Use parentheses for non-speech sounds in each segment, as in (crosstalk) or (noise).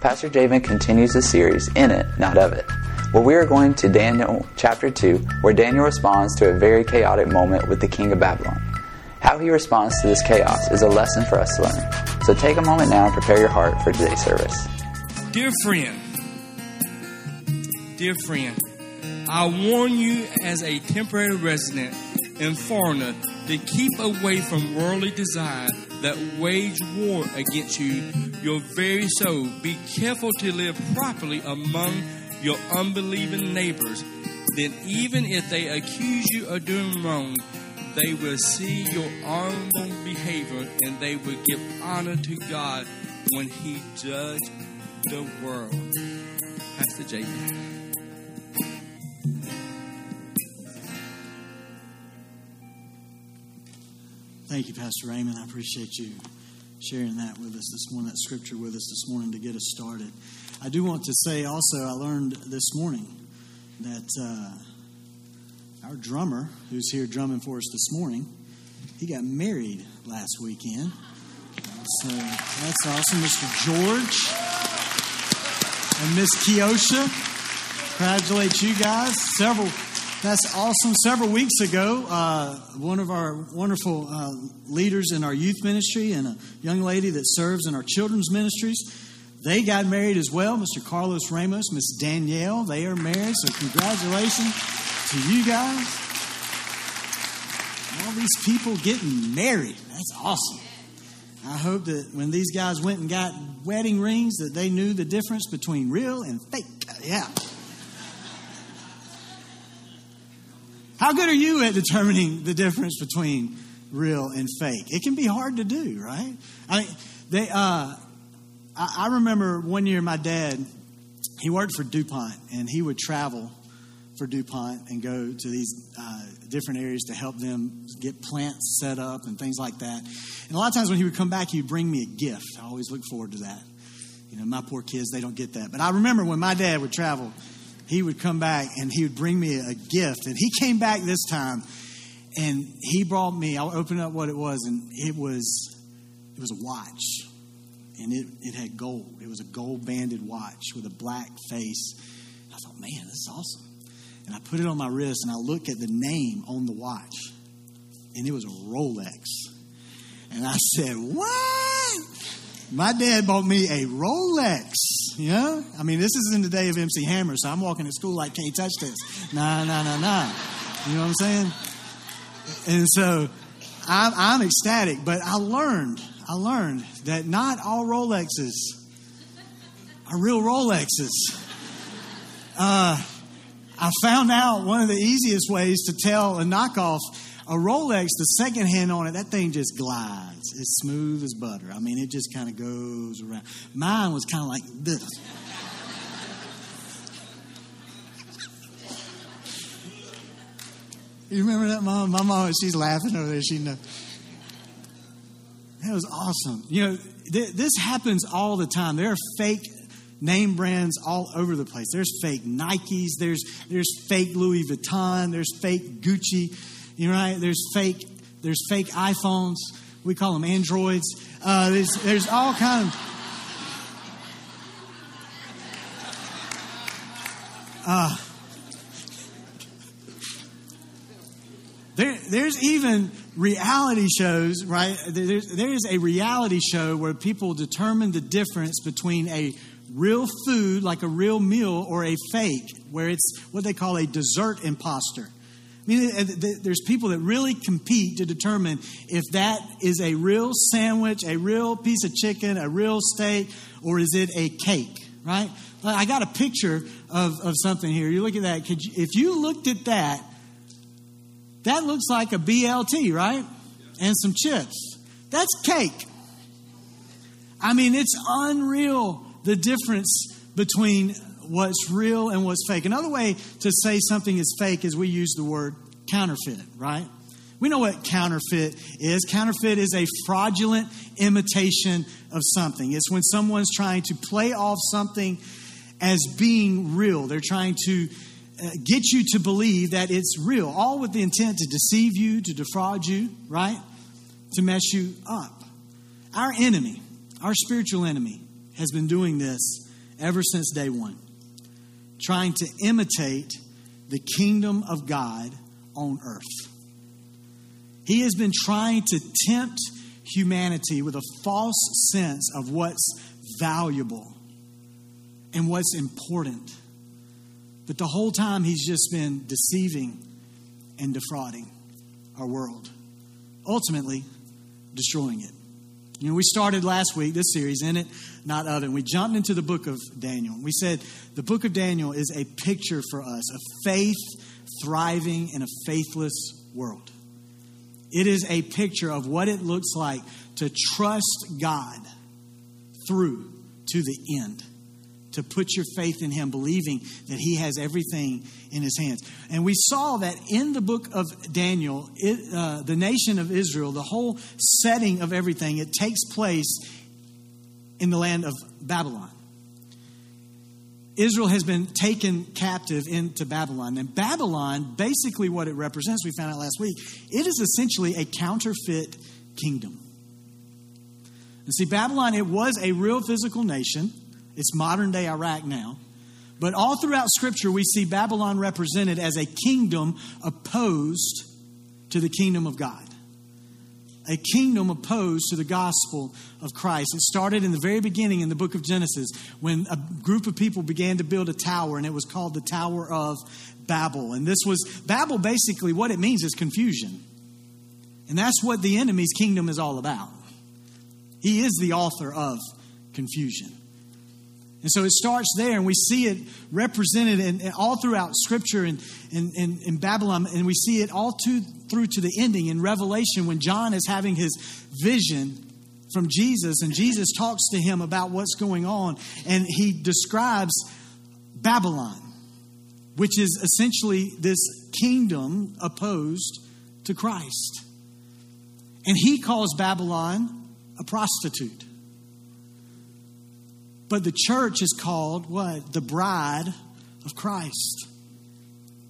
Pastor Javen continues the series, In It, Not Of It. Well, we are going to Daniel chapter 2, where Daniel responds to a very chaotic moment with the king of Babylon. How he responds to this chaos is a lesson for us to learn. So take a moment now and prepare your heart for today's service. Dear friend, dear friend, I warn you as a temporary resident and foreigner to keep away from worldly desire that wage war against you, your very soul. Be careful to live properly among your unbelieving neighbors. Then, even if they accuse you of doing wrong, they will see your honorable behavior and they will give honor to God when He judges the world. Pastor Jacob. Thank you, Pastor Raymond. I appreciate you sharing that with us this morning, that scripture with us this morning to get us started. I do want to say also, I learned this morning that uh, our drummer, who's here drumming for us this morning, he got married last weekend. So that's awesome. Mr. George and Miss Keosha. Congratulate you guys. Several that's awesome. Several weeks ago, uh, one of our wonderful uh, leaders in our youth ministry and a young lady that serves in our children's ministries, they got married as well. Mr. Carlos Ramos, Miss Danielle, they are married. So congratulations to you guys. All these people getting married. That's awesome. I hope that when these guys went and got wedding rings, that they knew the difference between real and fake. Yeah. How good are you at determining the difference between real and fake? It can be hard to do, right? I they, uh, I, I remember one year my dad, he worked for DuPont, and he would travel for DuPont and go to these uh, different areas to help them get plants set up and things like that. And a lot of times when he would come back, he would bring me a gift. I always look forward to that. You know, my poor kids, they don't get that. But I remember when my dad would travel, he would come back and he would bring me a gift. And he came back this time and he brought me, I'll open up what it was, and it was it was a watch. And it, it had gold. It was a gold banded watch with a black face. I thought, man, this is awesome. And I put it on my wrist and I looked at the name on the watch. And it was a Rolex. And I said, What? My dad bought me a Rolex. Know? I mean, this is in the day of MC Hammer, so I'm walking to school like, can't touch this. Nah, nah, nah, nah. You know what I'm saying? And so I'm, I'm ecstatic, but I learned, I learned that not all Rolexes are real Rolexes. Uh, I found out one of the easiest ways to tell a knockoff a Rolex, the second hand on it, that thing just glides. It's smooth as butter. I mean, it just kind of goes around. Mine was kind of like this. you remember that, Mom? My mom, she's laughing over there. She knows. That was awesome. You know, th- this happens all the time. There are fake name brands all over the place. There's fake Nikes. There's there's fake Louis Vuitton. There's fake Gucci. You know, right? There's fake, there's fake iPhones. We call them Androids. Uh, there's, there's all kind of. Uh, there, there's even reality shows, right? There's, there's a reality show where people determine the difference between a real food, like a real meal, or a fake, where it's what they call a dessert imposter. Mean, uh, there's people that really compete to determine if that is a real sandwich, a real piece of chicken, a real steak, or is it a cake, right? I got a picture of, of something here. You look at that. You, if you looked at that, that looks like a BLT, right? And some chips. That's cake. I mean, it's unreal the difference between what's real and what's fake. Another way to say something is fake is we use the word counterfeit, right? We know what counterfeit is. Counterfeit is a fraudulent imitation of something. It's when someone's trying to play off something as being real. They're trying to uh, get you to believe that it's real, all with the intent to deceive you, to defraud you, right? To mess you up. Our enemy, our spiritual enemy, has been doing this ever since day one, trying to imitate the kingdom of God on earth. He has been trying to tempt humanity with a false sense of what's valuable and what's important. But the whole time, he's just been deceiving and defrauding our world, ultimately destroying it. You know, we started last week this series in it, not other. And we jumped into the book of Daniel. We said the book of Daniel is a picture for us of faith thriving in a faithless world. It is a picture of what it looks like to trust God through to the end to put your faith in Him, believing that He has everything in His hands. And we saw that in the book of Daniel, it, uh, the nation of Israel, the whole setting of everything, it takes place in the land of Babylon. Israel has been taken captive into Babylon. And Babylon, basically what it represents, we found out last week, it is essentially a counterfeit kingdom. And see, Babylon, it was a real physical nation. It's modern day Iraq now. But all throughout Scripture, we see Babylon represented as a kingdom opposed to the kingdom of God. A kingdom opposed to the gospel of Christ. It started in the very beginning in the book of Genesis when a group of people began to build a tower, and it was called the Tower of Babel. And this was, Babel basically, what it means is confusion. And that's what the enemy's kingdom is all about. He is the author of confusion. And so it starts there, and we see it represented in, in all throughout Scripture and in, in, in, Babylon, and we see it all to, through to the ending in Revelation when John is having his vision from Jesus, and Jesus talks to him about what's going on, and he describes Babylon, which is essentially this kingdom opposed to Christ. And he calls Babylon a prostitute. But the church is called what? The bride of Christ.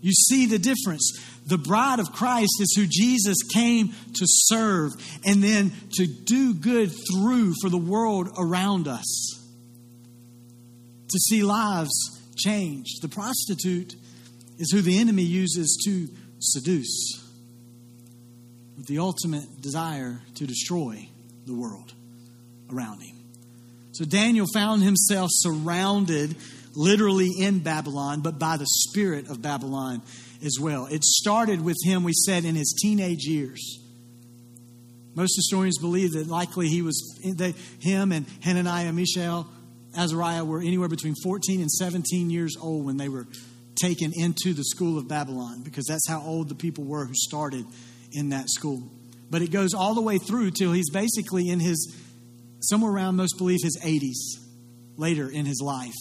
You see the difference. The bride of Christ is who Jesus came to serve and then to do good through for the world around us, to see lives changed. The prostitute is who the enemy uses to seduce with the ultimate desire to destroy the world around him. So Daniel found himself surrounded literally in Babylon, but by the spirit of Babylon as well. It started with him, we said, in his teenage years. Most historians believe that likely he was, him and Hananiah, Mishael, Azariah were anywhere between 14 and 17 years old when they were taken into the school of Babylon, because that's how old the people were who started in that school. But it goes all the way through till he's basically in his somewhere around, most believe, his 80s later in his life.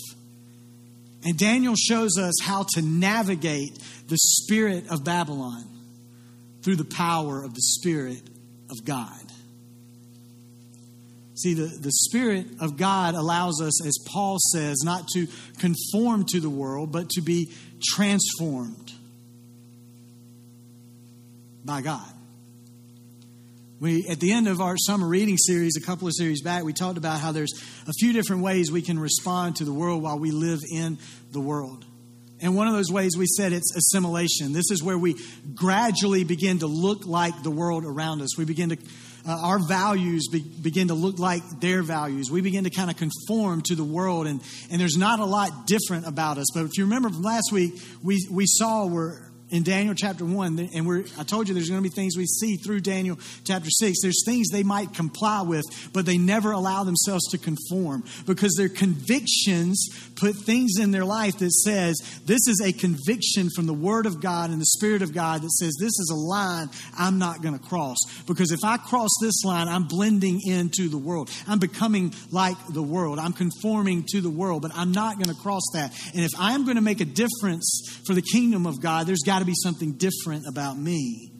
And Daniel shows us how to navigate the spirit of Babylon through the power of the Spirit of God. See, the, the Spirit of God allows us, as Paul says, not to conform to the world, but to be transformed by God. We, at the end of our summer reading series, a couple of series back, we talked about how there's a few different ways we can respond to the world while we live in the world. And one of those ways we said it's assimilation. This is where we gradually begin to look like the world around us. We begin to, uh, our values be, begin to look like their values. We begin to kind of conform to the world, and, and there's not a lot different about us. But if you remember from last week, we, we saw where in Daniel chapter 1, and we're, I told you there's going to be things we see through Daniel chapter 6. There's things they might comply with, but they never allow themselves to conform because their convictions put things in their life that says, this is a conviction from the Word of God and the Spirit of God that says, this is a line I'm not going to cross. Because if I cross this line, I'm blending into the world. I'm becoming like the world. I'm conforming to the world, but I'm not going to cross that. And if I'm going to make a difference for the kingdom of God, there's got to be something different about me.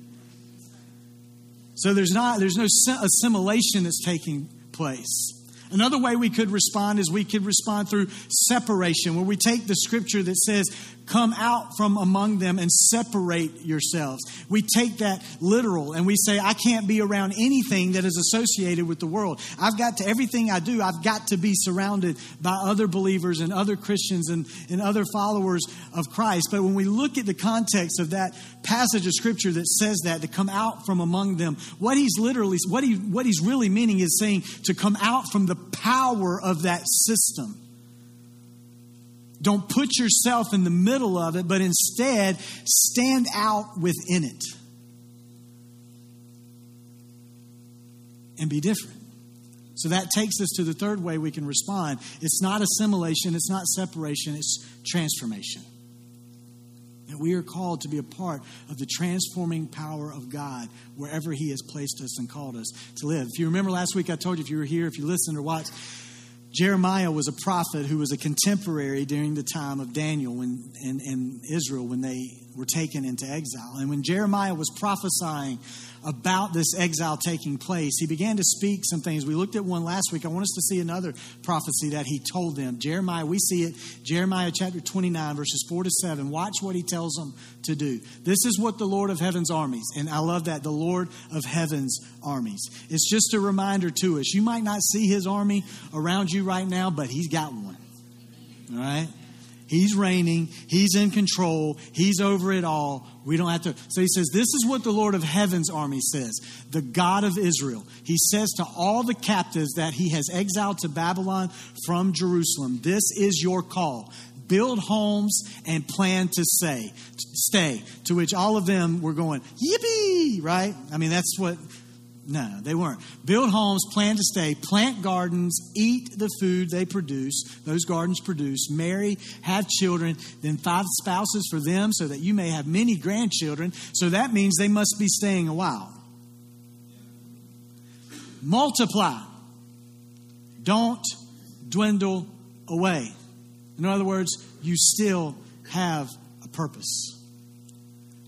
So there's not there's no assimilation that's taking place. Another way we could respond is we could respond through separation, where we take the scripture that says, Come out from among them and separate yourselves. We take that literal and we say, I can't be around anything that is associated with the world. I've got to, everything I do, I've got to be surrounded by other believers and other Christians and, and other followers of Christ. But when we look at the context of that passage of scripture that says that, to come out from among them, what he's literally, what, he, what he's really meaning is saying to come out from the power of that system. Don't put yourself in the middle of it, but instead stand out within it and be different. So that takes us to the third way we can respond. It's not assimilation, it's not separation, it's transformation. That we are called to be a part of the transforming power of God wherever He has placed us and called us to live. If you remember last week, I told you if you were here, if you listened or watched, Jeremiah was a prophet who was a contemporary during the time of Daniel when, in, in Israel when they were taken into exile. And when Jeremiah was prophesying about this exile taking place, he began to speak some things. We looked at one last week. I want us to see another prophecy that he told them. Jeremiah, we see it, Jeremiah chapter 29, verses 4 to 7. Watch what he tells them to do. This is what the Lord of heaven's armies, and I love that, the Lord of heaven's armies. It's just a reminder to us. You might not see his army around you right now, but he's got one. All right? He's reigning. He's in control. He's over it all. We don't have to. So he says, This is what the Lord of heaven's army says, the God of Israel. He says to all the captives that he has exiled to Babylon from Jerusalem, This is your call. Build homes and plan to say, stay. To which all of them were going, Yippee! Right? I mean, that's what no, they weren't. Build homes, plan to stay, plant gardens, eat the food they produce, those gardens produce, marry, have children, then five spouses for them so that you may have many grandchildren. So that means they must be staying a while. Multiply. Don't dwindle away. In other words, you still have a purpose.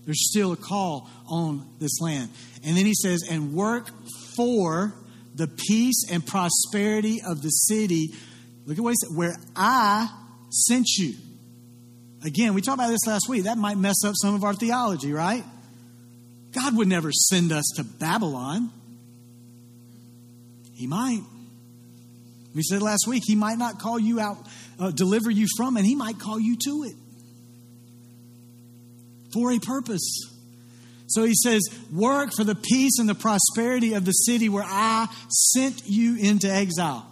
There's still a call on this land. And then he says, and work for the peace and prosperity of the city. Look at what he said, where I sent you. Again, we talked about this last week. That might mess up some of our theology, right? God would never send us to Babylon. He might. We said last week, He might not call you out, uh, deliver you from, and He might call you to it for a purpose. So he says, Work for the peace and the prosperity of the city where I sent you into exile.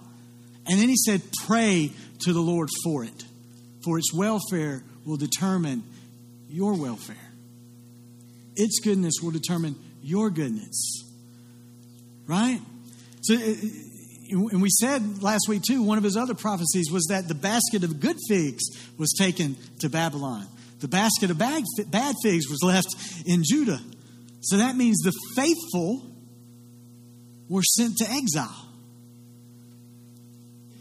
And then he said, Pray to the Lord for it, for its welfare will determine your welfare. Its goodness will determine your goodness. Right? So, uh, and we said last week too, one of his other prophecies was that the basket of good figs was taken to Babylon. The basket of bad figs was left in Judah. So that means the faithful were sent to exile.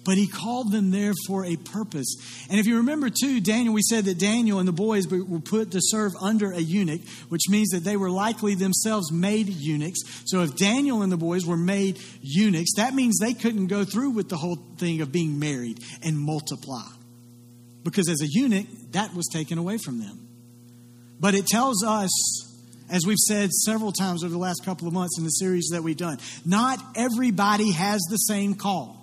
But he called them there for a purpose. And if you remember, too, Daniel, we said that Daniel and the boys were put to serve under a eunuch, which means that they were likely themselves made eunuchs. So if Daniel and the boys were made eunuchs, that means they couldn't go through with the whole thing of being married and multiply. Because as a eunuch, that was taken away from them. But it tells us, as we've said several times over the last couple of months in the series that we've done, not everybody has the same call.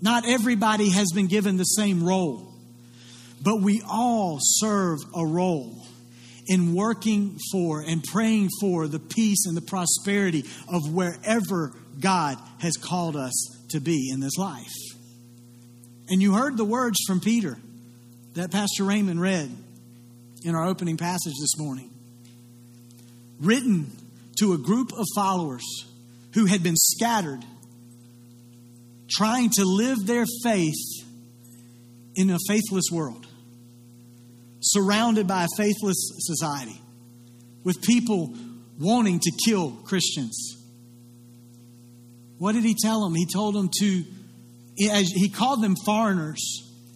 Not everybody has been given the same role. But we all serve a role in working for and praying for the peace and the prosperity of wherever God has called us to be in this life. And you heard the words from Peter that Pastor Raymond read in our opening passage this morning. Written to a group of followers who had been scattered, trying to live their faith in a faithless world, surrounded by a faithless society, with people wanting to kill Christians. What did he tell them? He told them to, he called them foreigners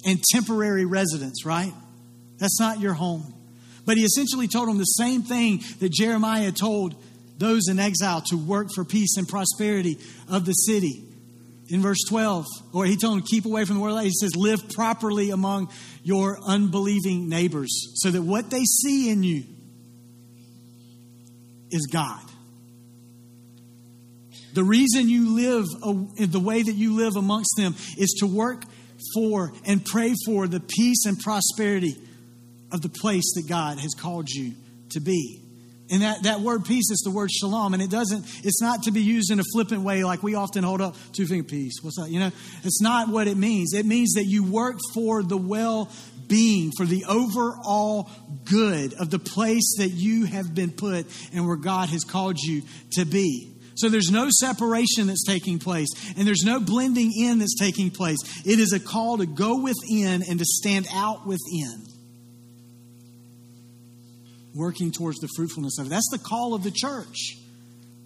and temporary residents, right? That's not your home. But he essentially told them the same thing that Jeremiah told those in exile to work for peace and prosperity of the city. in verse 12, or he told them, keep away from the world. He says, live properly among your unbelieving neighbors so that what they see in you is God. The reason you live the way that you live amongst them is to work for and pray for the peace and prosperity of the place that God has called you to be. And that, that word peace is the word shalom. And it doesn't, it's not to be used in a flippant way like we often hold up two finger peace. What's that? You know, it's not what it means. It means that you work for the well being, for the overall good of the place that you have been put and where God has called you to be. So there's no separation that's taking place, and there's no blending in that's taking place. It is a call to go within and to stand out within working towards the fruitfulness of it. That's the call of the church.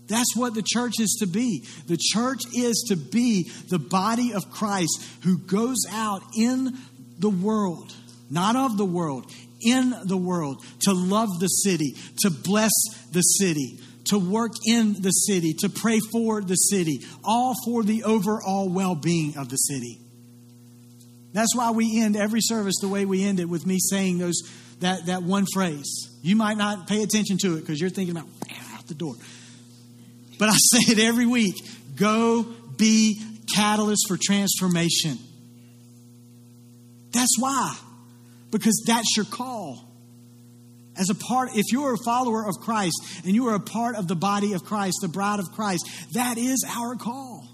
That's what the church is to be. The church is to be the body of Christ who goes out in the world, not of the world, in the world, to love the city, to bless the city, to work in the city, to pray for the city, all for the overall well being of the city. That's why we end every service the way we end it with me saying those that, that one phrase. You might not pay attention to it because you're thinking about out the door. But I (laughs) say it every week go be catalyst for transformation. That's why. Because that's your call. As a part, if you're a follower of Christ and you are a part of the body of Christ, the bride of Christ, that is our call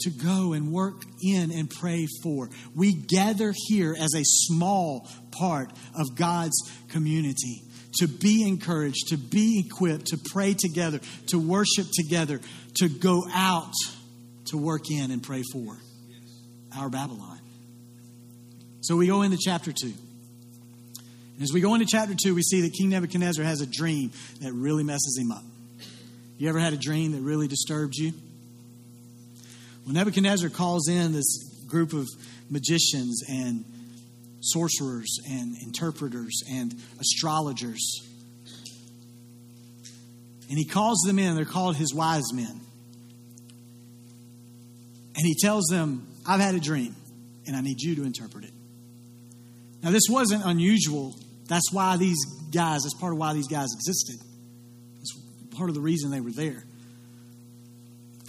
to go and work in and pray for. We gather here as a small part of God's community to be encouraged, to be equipped, to pray together, to worship together, to go out to work in and pray for our Babylon. So we go into chapter 2. As we go into chapter 2, we see that King Nebuchadnezzar has a dream that really messes him up. You ever had a dream that really disturbed you? When Nebuchadnezzar calls in this group of magicians and sorcerers and interpreters and astrologers, and he calls them in, they're called his wise men. And he tells them, I've had a dream, and I need you to interpret it. Now, this wasn't unusual. That's why these guys, that's part of why these guys existed. That's part of the reason they were there.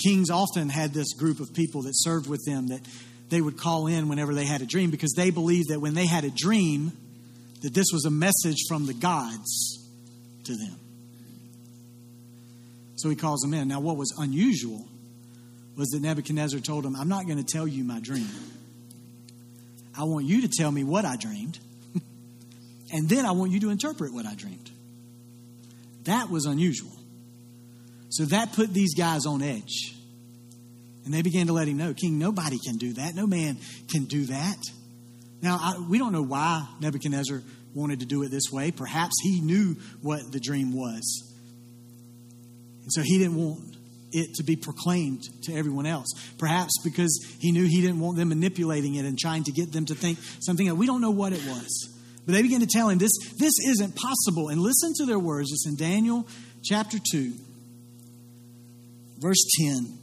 Kings often had this group of people that served with them that they would call in whenever they had a dream because they believed that when they had a dream, that this was a message from the gods to them. So he calls them in. Now, what was unusual was that Nebuchadnezzar told him, I'm not going to tell you my dream. I want you to tell me what I dreamed, and then I want you to interpret what I dreamed. That was unusual. So that put these guys on edge. And they began to let him know, King, nobody can do that. No man can do that. Now, I, we don't know why Nebuchadnezzar wanted to do it this way. Perhaps he knew what the dream was. And so he didn't want it to be proclaimed to everyone else. Perhaps because he knew he didn't want them manipulating it and trying to get them to think something. We don't know what it was. But they began to tell him this, this isn't possible. And listen to their words. It's in Daniel chapter 2. Verse 10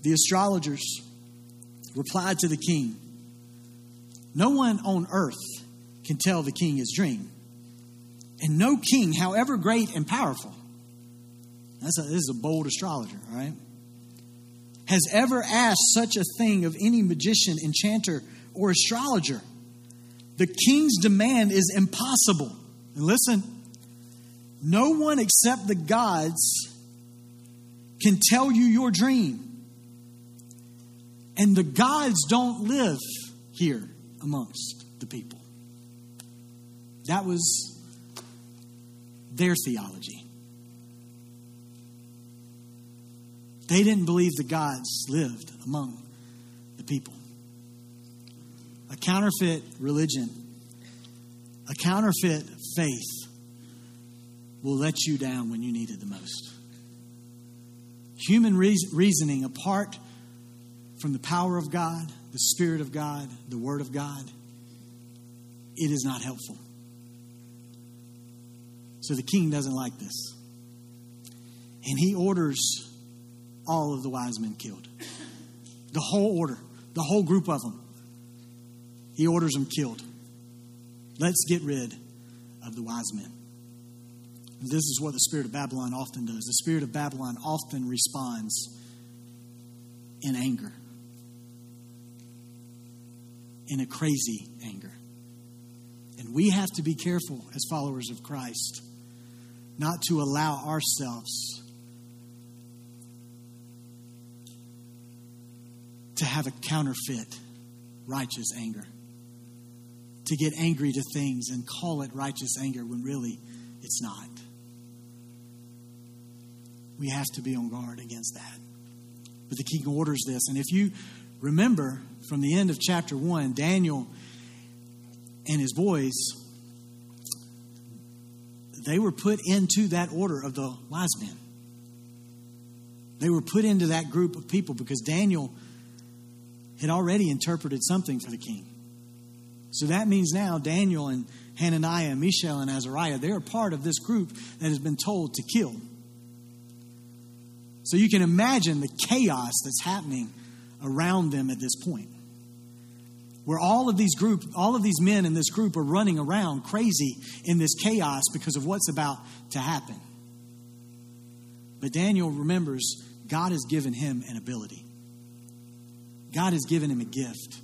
The astrologers replied to the king No one on earth can tell the king his dream, and no king, however great and powerful, that's a, this is a bold astrologer, right? Has ever asked such a thing of any magician, enchanter, or astrologer. The king's demand is impossible. And listen, no one except the gods can tell you your dream. And the gods don't live here amongst the people. That was their theology. They didn't believe the gods lived among the people. A counterfeit religion, a counterfeit faith will let you down when you need it the most. Human reasoning apart from the power of God, the Spirit of God, the Word of God, it is not helpful. So the king doesn't like this. And he orders all of the wise men killed. The whole order, the whole group of them. He orders them killed. Let's get rid of the wise men. This is what the spirit of Babylon often does. The spirit of Babylon often responds in anger, in a crazy anger. And we have to be careful as followers of Christ not to allow ourselves to have a counterfeit righteous anger. To get angry to things and call it righteous anger when really it's not. We have to be on guard against that. But the king orders this. And if you remember from the end of chapter 1, Daniel and his boys, they were put into that order of the wise men. They were put into that group of people because Daniel had already interpreted something for the king. So that means now Daniel and Hananiah and Mishael and Azariah, they're part of this group that has been told to kill. So you can imagine the chaos that's happening around them at this point. Where all of these group, all of these men in this group are running around crazy in this chaos because of what's about to happen. But Daniel remembers God has given him an ability. God has given him a gift.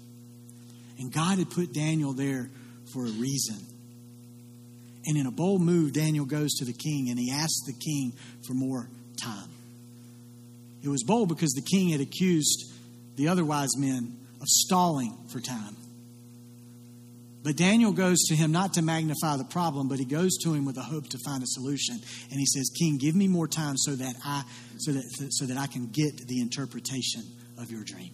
And God had put Daniel there for a reason. And in a bold move, Daniel goes to the king and he asks the king for more time. It was bold because the king had accused the other wise men of stalling for time. But Daniel goes to him not to magnify the problem, but he goes to him with a hope to find a solution. And he says, "King, give me more time so that I so that so that I can get the interpretation of your dream."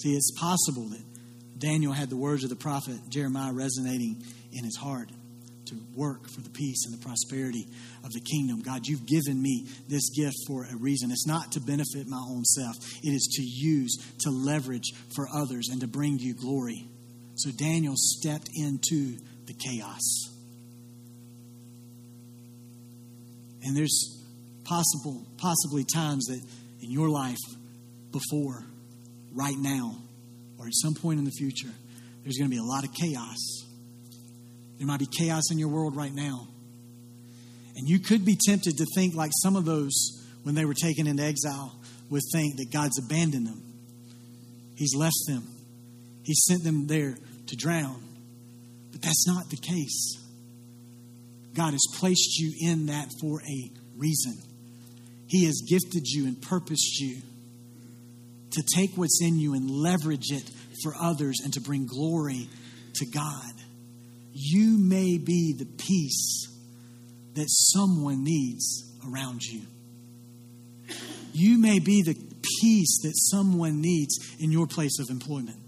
See, it's possible that Daniel had the words of the prophet Jeremiah resonating in his heart to work for the peace and the prosperity of the kingdom. God, you've given me this gift for a reason. It's not to benefit my own self, it is to use, to leverage for others, and to bring you glory. So Daniel stepped into the chaos. And there's possible, possibly times that in your life, before, right now, or at some point in the future, there's going to be a lot of chaos. There might be chaos in your world right now. And you could be tempted to think like some of those when they were taken into exile would think that God's abandoned them. He's left them. He sent them there to drown. But that's not the case. God has placed you in that for a reason. He has gifted you and purposed you to take what's in you and leverage it for others and to bring glory to God you may be the peace that someone needs around you. You may be the peace that someone needs in your place of employment.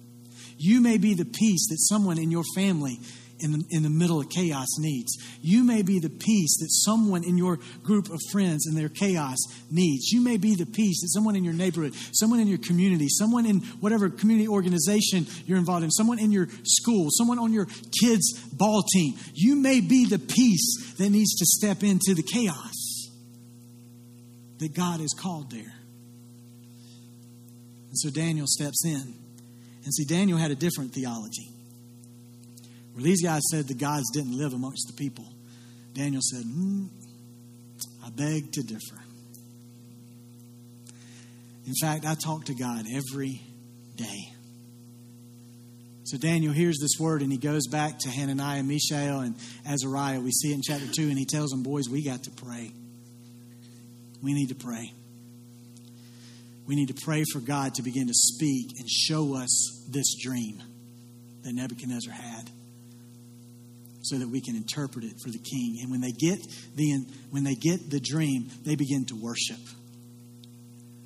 You may be the peace that someone in your family in the, in the middle of chaos needs. You may be the peace that someone in your group of friends in their chaos needs. You may be the peace that someone in your neighborhood, someone in your community, someone in whatever community organization you're involved in, someone in your school, someone on your kids' ball team. You may be the peace that needs to step into the chaos that God has called there. And so Daniel steps in. And see, Daniel had a different theology. Where these guys said the gods didn't live amongst the people, Daniel said, hmm, I beg to differ. In fact, I talk to God every day. So Daniel hears this word and he goes back to Hananiah, Mishael, and Azariah. We see it in chapter 2, and he tells them, Boys, we got to pray. We need to pray. We need to pray for God to begin to speak and show us this dream that Nebuchadnezzar had so that we can interpret it for the king. And when they get the when they get the dream, they begin to worship.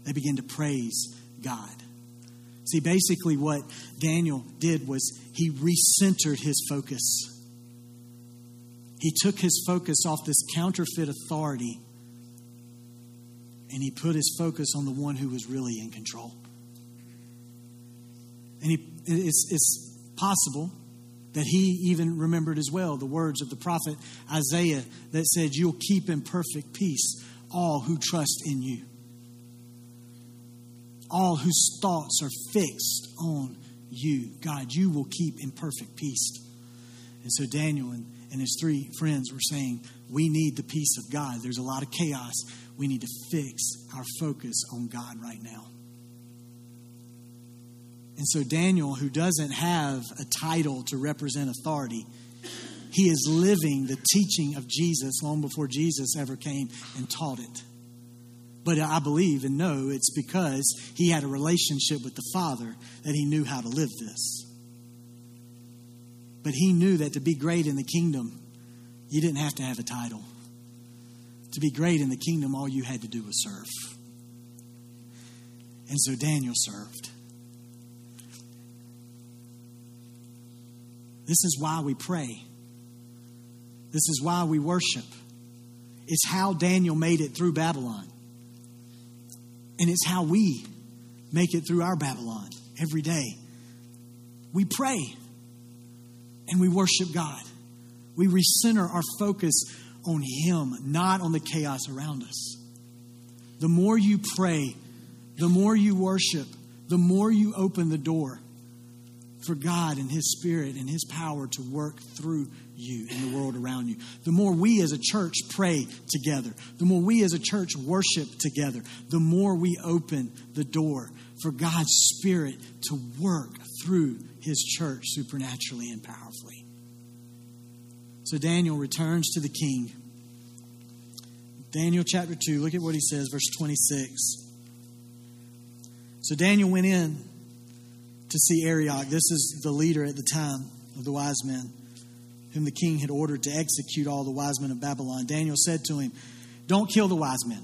They begin to praise God. See, basically what Daniel did was he recentered his focus. He took his focus off this counterfeit authority and he put his focus on the one who was really in control. And he, it's, it's possible that he even remembered as well the words of the prophet Isaiah that said, You'll keep in perfect peace all who trust in you, all whose thoughts are fixed on you. God, you will keep in perfect peace. And so Daniel and, and his three friends were saying, We need the peace of God. There's a lot of chaos. We need to fix our focus on God right now. And so Daniel, who doesn't have a title to represent authority, he is living the teaching of Jesus long before Jesus ever came and taught it. But I believe and know it's because he had a relationship with the Father that he knew how to live this. But he knew that to be great in the kingdom, you didn't have to have a title. To be great in the kingdom, all you had to do was serve. And so Daniel served. This is why we pray. This is why we worship. It's how Daniel made it through Babylon. And it's how we make it through our Babylon every day. We pray and we worship God. We recenter our focus on Him, not on the chaos around us. The more you pray, the more you worship, the more you open the door for God and His Spirit and His power to work through you and the world around you. The more we as a church pray together, the more we as a church worship together, the more we open the door for God's Spirit to work through His church supernaturally and powerfully. So Daniel returns to the king. Daniel chapter 2, look at what he says, verse 26. So Daniel went in to see Arioch. This is the leader at the time of the wise men, whom the king had ordered to execute all the wise men of Babylon. Daniel said to him, Don't kill the wise men.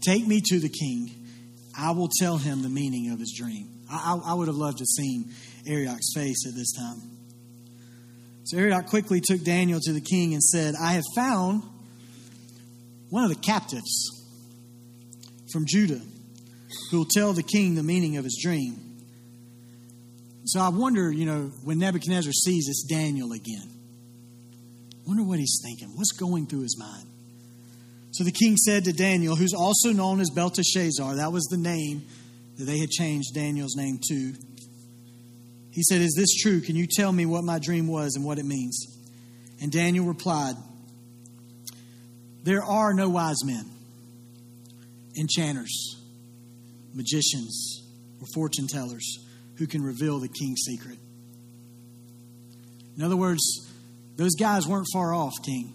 Take me to the king. I will tell him the meaning of his dream. I, I, I would have loved to have seen Arioch's face at this time. So Arioch quickly took Daniel to the king and said, I have found one of the captives from Judah who will tell the king the meaning of his dream. So I wonder, you know, when Nebuchadnezzar sees it's Daniel again, wonder what he's thinking. What's going through his mind? So the king said to Daniel, who's also known as Belteshazzar, that was the name that they had changed Daniel's name to. He said, Is this true? Can you tell me what my dream was and what it means? And Daniel replied, There are no wise men, enchanters, magicians, or fortune tellers who can reveal the king's secret. In other words, those guys weren't far off, King.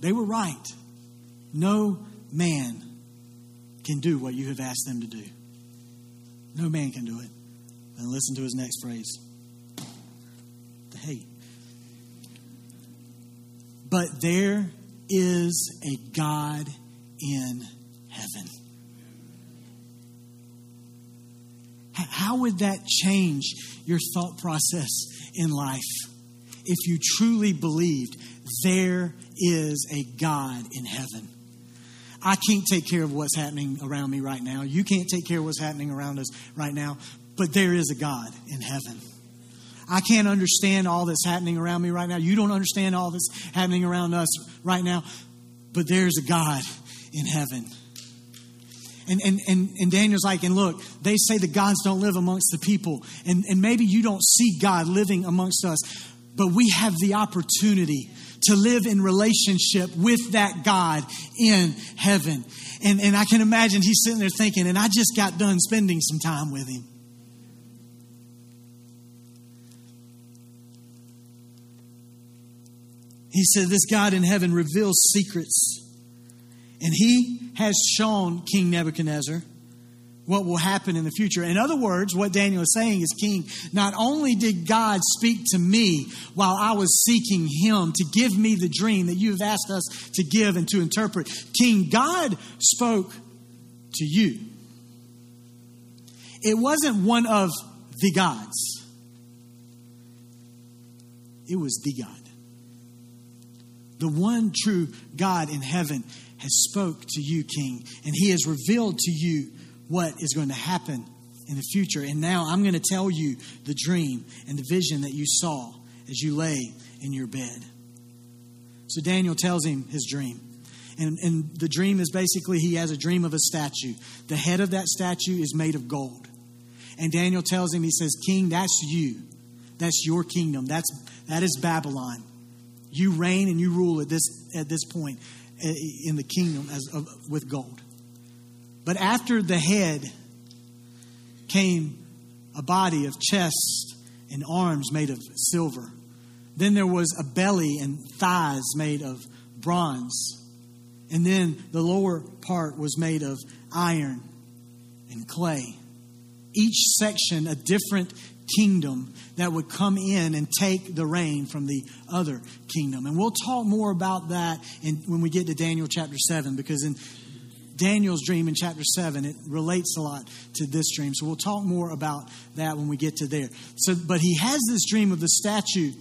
They were right. No man can do what you have asked them to do. No man can do it. And listen to his next phrase. Hey. But there is a God in heaven. How would that change your thought process in life if you truly believed there is a God in heaven? I can't take care of what's happening around me right now. You can't take care of what's happening around us right now, but there is a God in heaven. I can't understand all that's happening around me right now. You don't understand all that's happening around us right now, but there's a God in heaven. And, and, and, and Daniel's like, and look, they say the gods don't live amongst the people. And, and maybe you don't see God living amongst us, but we have the opportunity to live in relationship with that God in heaven. And, and I can imagine he's sitting there thinking, and I just got done spending some time with him. He said, This God in heaven reveals secrets. And he has shown King Nebuchadnezzar what will happen in the future. In other words, what Daniel is saying is, King, not only did God speak to me while I was seeking him to give me the dream that you have asked us to give and to interpret, King, God spoke to you. It wasn't one of the gods, it was the God. The one true God in heaven has spoke to you, King, and he has revealed to you what is going to happen in the future. And now I'm going to tell you the dream and the vision that you saw as you lay in your bed. So Daniel tells him his dream. And, and the dream is basically he has a dream of a statue. The head of that statue is made of gold. And Daniel tells him, he says, King, that's you. That's your kingdom. That's, that is Babylon. You reign and you rule at this, at this point in the kingdom as, of, with gold. But after the head came a body of chest and arms made of silver. Then there was a belly and thighs made of bronze. And then the lower part was made of iron and clay. Each section a different kingdom that would come in and take the reign from the other kingdom. And we'll talk more about that in, when we get to Daniel chapter 7, because in Daniel's dream in chapter 7, it relates a lot to this dream. So we'll talk more about that when we get to there. So, but he has this dream of the statue.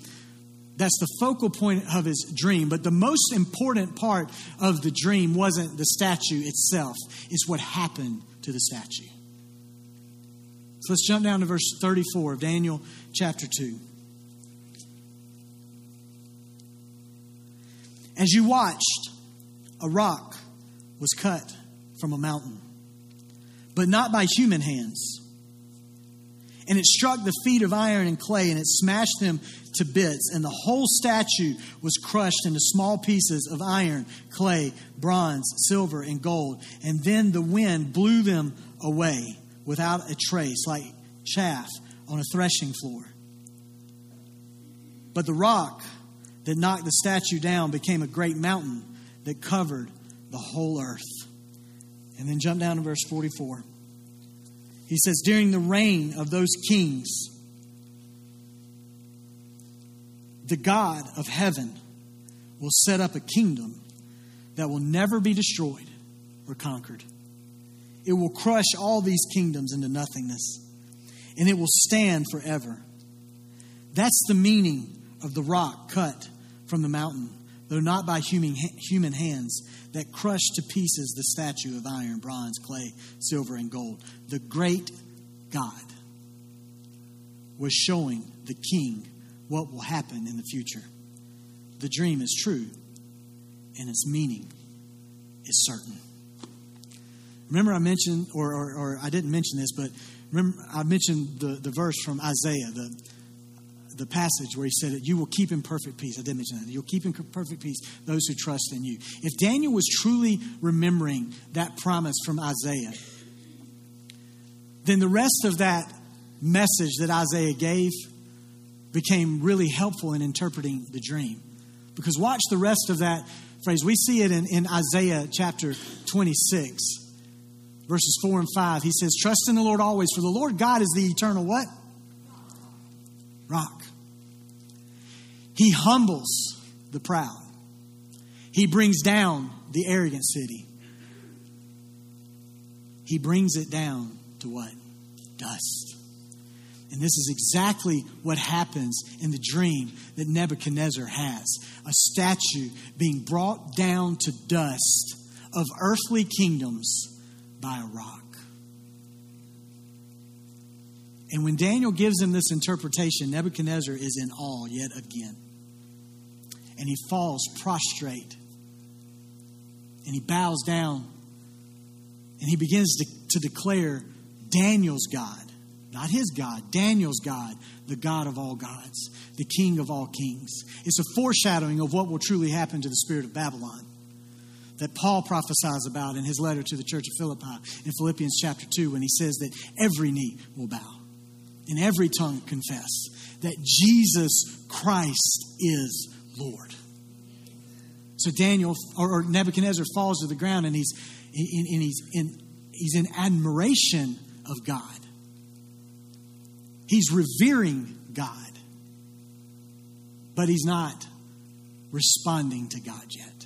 That's the focal point of his dream. But the most important part of the dream wasn't the statue itself, it's what happened to the statue. So let's jump down to verse 34 of Daniel chapter 2. As you watched, a rock was cut from a mountain, but not by human hands. And it struck the feet of iron and clay, and it smashed them to bits, and the whole statue was crushed into small pieces of iron, clay, bronze, silver, and gold. And then the wind blew them away without a trace, like chaff on a threshing floor. But the rock that knocked the statue down became a great mountain that covered the whole earth. And then jump down to verse 44. He says, During the reign of those kings, the God of heaven will set up a kingdom that will never be destroyed or conquered. It will crush all these kingdoms into nothingness, and it will stand forever. That's the meaning of the rock cut from the mountain, though not by human, human hands that crushed to pieces the statue of iron, bronze, clay, silver, and gold. The great God was showing the king what will happen in the future. The dream is true, and its meaning is certain. Remember, I mentioned, or, or, or I didn't mention this, but remember, I mentioned the, the verse from Isaiah, the, the passage where he said that you will keep in perfect peace. I didn't mention that. You'll keep in perfect peace those who trust in you. If Daniel was truly remembering that promise from Isaiah, then the rest of that message that Isaiah gave became really helpful in interpreting the dream. Because watch the rest of that phrase. We see it in, in Isaiah chapter 26, verses 4 and 5. He says, Trust in the Lord always, for the Lord God is the eternal what? Rock. He humbles the proud. He brings down the arrogant city. He brings it down to what? Dust. And this is exactly what happens in the dream that Nebuchadnezzar has a statue being brought down to dust of earthly kingdoms by a rock. And when Daniel gives him this interpretation, Nebuchadnezzar is in awe yet again and he falls prostrate and he bows down and he begins to, to declare Daniel's God, not his God, Daniel's God, the God of all gods, the King of all kings. It's a foreshadowing of what will truly happen to the spirit of Babylon that Paul prophesies about in his letter to the church of Philippi in Philippians chapter 2 when he says that every knee will bow and every tongue confess that Jesus Christ is Lord. So Daniel or, Nebuchadnezzar falls to the ground and he's and he's in he's in admiration of God. He's revering God. But he's not responding to God yet.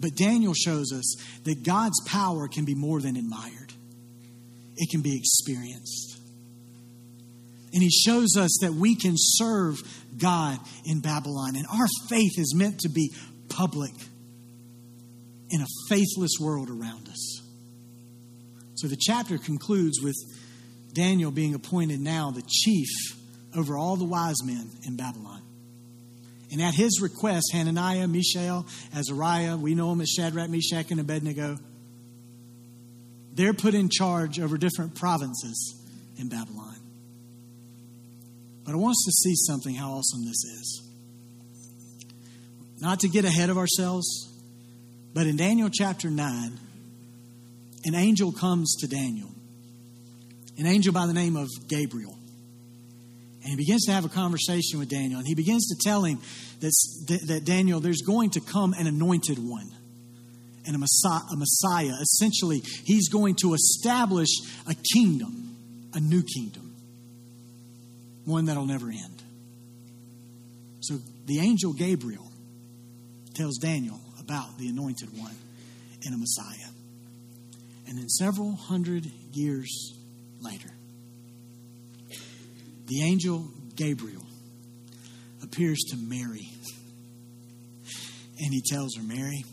But Daniel shows us that God's power can be more than admired. It can be experienced. And he shows us that we can serve God in Babylon. And our faith is meant to be public in a faithless world around us. So the chapter concludes with Daniel being appointed now the chief over all the wise men in Babylon. And at his request, Hananiah, Mishael, Azariah, we know them as Shadrach, Meshach, and Abednego, they're put in charge over different provinces in Babylon. But I want us to see something how awesome this is. Not to get ahead of ourselves, but in Daniel chapter 9, an angel comes to Daniel, an angel by the name of Gabriel. And he begins to have a conversation with Daniel. And he begins to tell him that, that Daniel, there's going to come an anointed one and a Messiah, a Messiah. Essentially, he's going to establish a kingdom, a new kingdom, one that'll never end. So the angel Gabriel tells Daniel about the anointed one and a Messiah. And then several hundred years later, the angel Gabriel appears to Mary. And he tells her, Mary,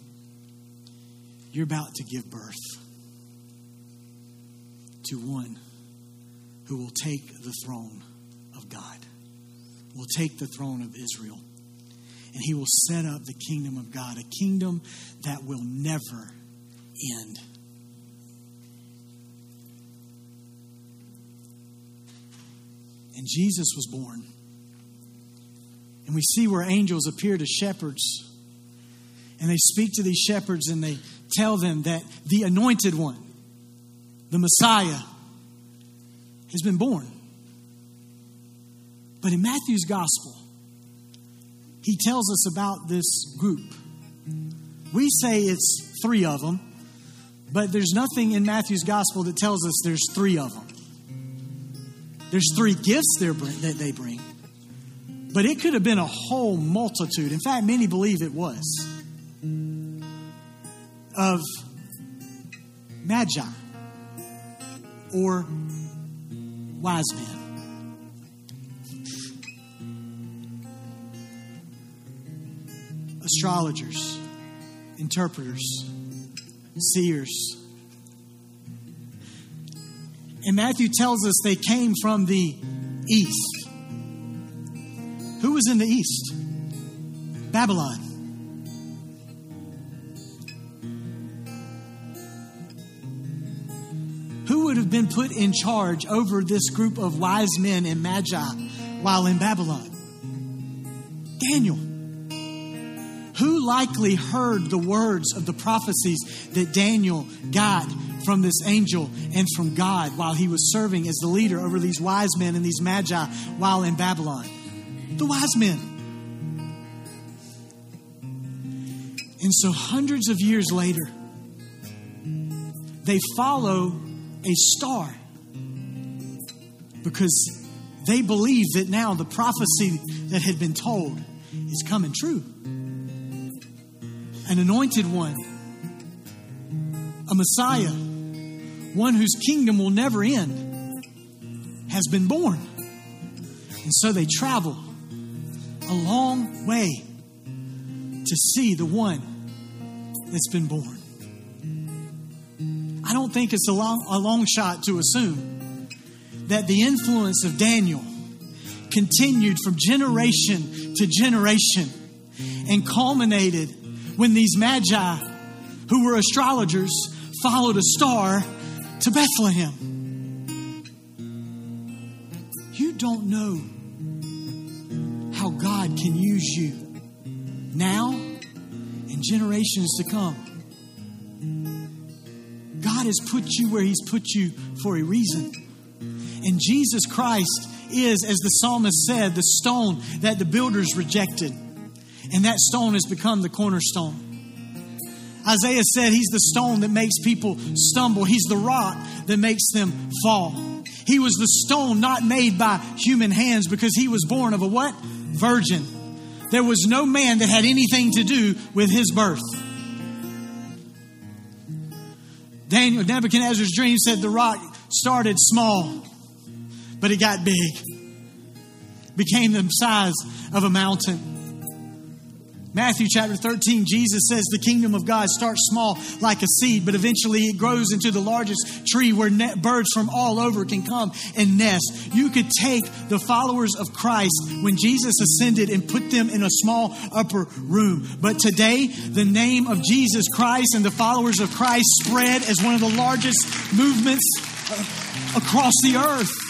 you're about to give birth to one who will take the throne of God, will take the throne of Israel, and he will set up the kingdom of God, a kingdom that will never end. And Jesus was born. And we see where angels appear to shepherds. And they speak to these shepherds and they tell them that the anointed one, the Messiah, has been born. But in Matthew's gospel, he tells us about this group. We say it's three of them, but there's nothing in Matthew's gospel that tells us there's three of them. There's three gifts that they bring, but it could have been a whole multitude. In fact, many believe it was. Of magi. Or wise men. Astrologers, interpreters, seers and Matthew tells us they came from the east. Who was in the east? Babylon. Who would have been put in charge over this group of wise men and magi while in Babylon? Daniel. Who likely heard the words of the prophecies that Daniel got from this angel and from God while he was serving as the leader over these wise men and these magi while in Babylon. The wise men. And so, hundreds of years later, they follow a star because they believe that now the prophecy that had been told is coming true. An anointed one, a Messiah one whose kingdom will never end, has been born. And so they travel a long way to see the one that's been born. I don't think it's a long, a long shot to assume that the influence of Daniel continued from generation to generation and culminated when these magi, who were astrologers, followed a star to Bethlehem. You don't know how God can use you now and generations to come. God has put you where He's put you for a reason. And Jesus Christ is, as the psalmist said, the stone that the builders rejected. And that stone has become the cornerstone. Isaiah said he's the stone that makes people stumble, he's the rock that makes them fall. He was the stone not made by human hands because he was born of a what? Virgin. There was no man that had anything to do with his birth. Daniel, Nebuchadnezzar's dream said the rock started small, but it got big, became the size of a mountain. Matthew chapter 13, Jesus says the kingdom of God starts small like a seed, but eventually it grows into the largest tree where birds from all over can come and nest. You could take the followers of Christ when Jesus ascended and put them in a small upper room. But today, the name of Jesus Christ and the followers of Christ spread as one of the largest movements uh, across the earth.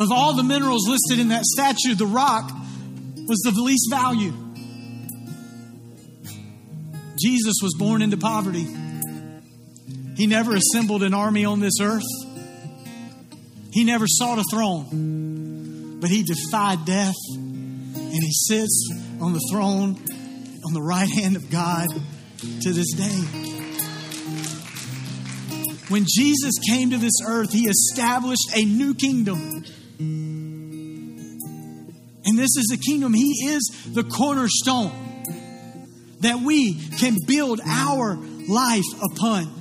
Of all the minerals listed in that statue, the rock was the least value. Jesus was born into poverty. He never assembled an army on this earth. He never sought a throne, but he defied death and he sits on the throne on the right hand of God to this day. When Jesus came to this earth, he established a new kingdom. And this is the kingdom. He is the cornerstone that we can build our life upon.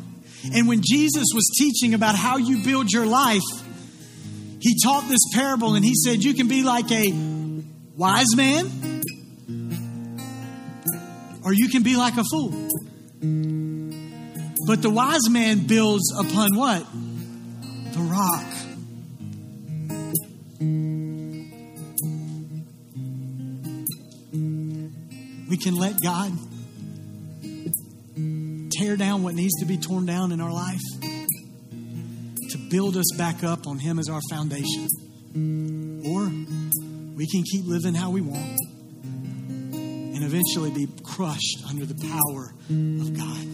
And when Jesus was teaching about how you build your life, he taught this parable and he said, You can be like a wise man, or you can be like a fool. But the wise man builds upon what? The rock. We can let God tear down what needs to be torn down in our life to build us back up on Him as our foundation. Or we can keep living how we want and eventually be crushed under the power of God.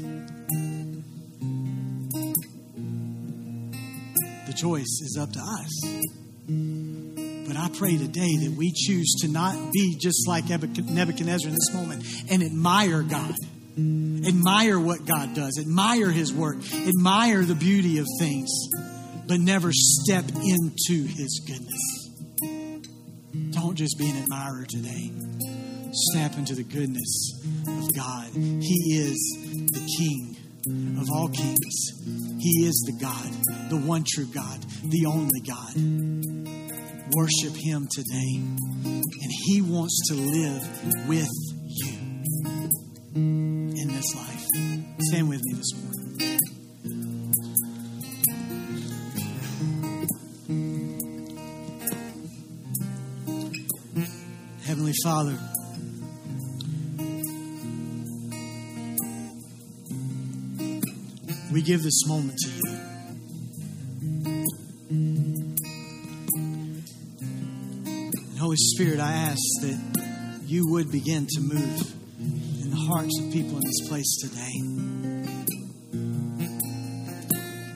The choice is up to us. But I pray today that we choose to not be just like Nebuchadnezzar in this moment and admire God. Admire what God does, admire His work, admire the beauty of things, but never step into His goodness. Don't just be an admirer today. Step into the goodness of God. He is the King of all kings. He is the God, the one true God, the only God worship Him today. And He wants to live with you in this life. Stand with me this morning. Heavenly Father, we give this moment to you. Holy Spirit, I ask that you would begin to move in the hearts of people in this place today.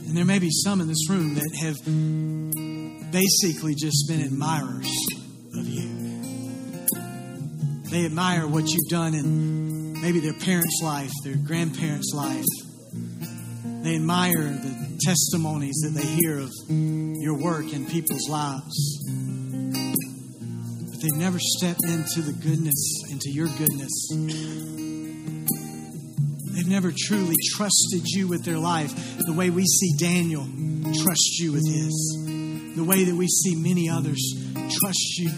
And there may be some in this room that have basically just been admirers of you. They admire what you've done in maybe their parents' life, their grandparents' life. They admire the testimonies that they hear of your work in people's lives but they've never stepped into the goodness, into your goodness. They've never truly trusted you with their life the way we see Daniel trust you with his, the way that we see many others trust you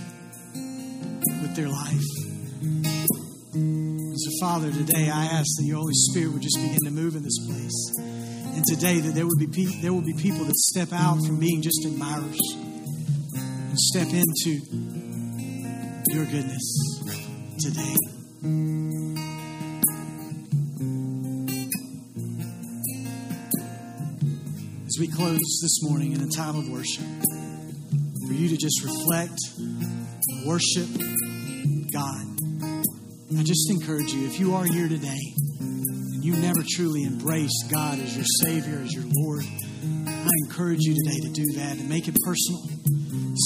with their life. So, Father, today I ask that your Holy Spirit would just begin to move in this place. And today that there would be pe- there will be people that step out from being just admirers and step into your goodness today. As we close this morning in a time of worship, for you to just reflect, worship God. I just encourage you, if you are here today and you never truly embraced God as your Savior, as your Lord, I encourage you today to do that and make it personal.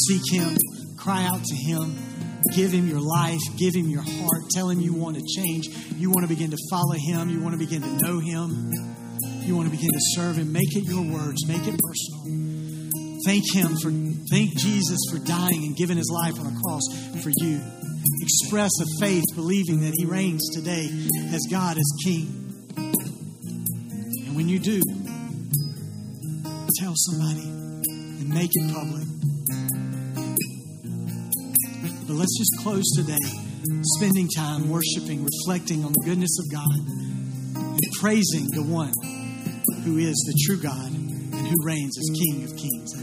Seek Him, cry out to Him Give him your life. Give him your heart. Tell him you want to change. You want to begin to follow him. You want to begin to know him. You want to begin to serve him. Make it your words. Make it personal. Thank him for, thank Jesus for dying and giving his life on a cross for you. Express a faith believing that he reigns today as God as King. And when you do, tell somebody and make it public. But let's just close today spending time worshiping, reflecting on the goodness of God, and praising the one who is the true God and who reigns as King of kings.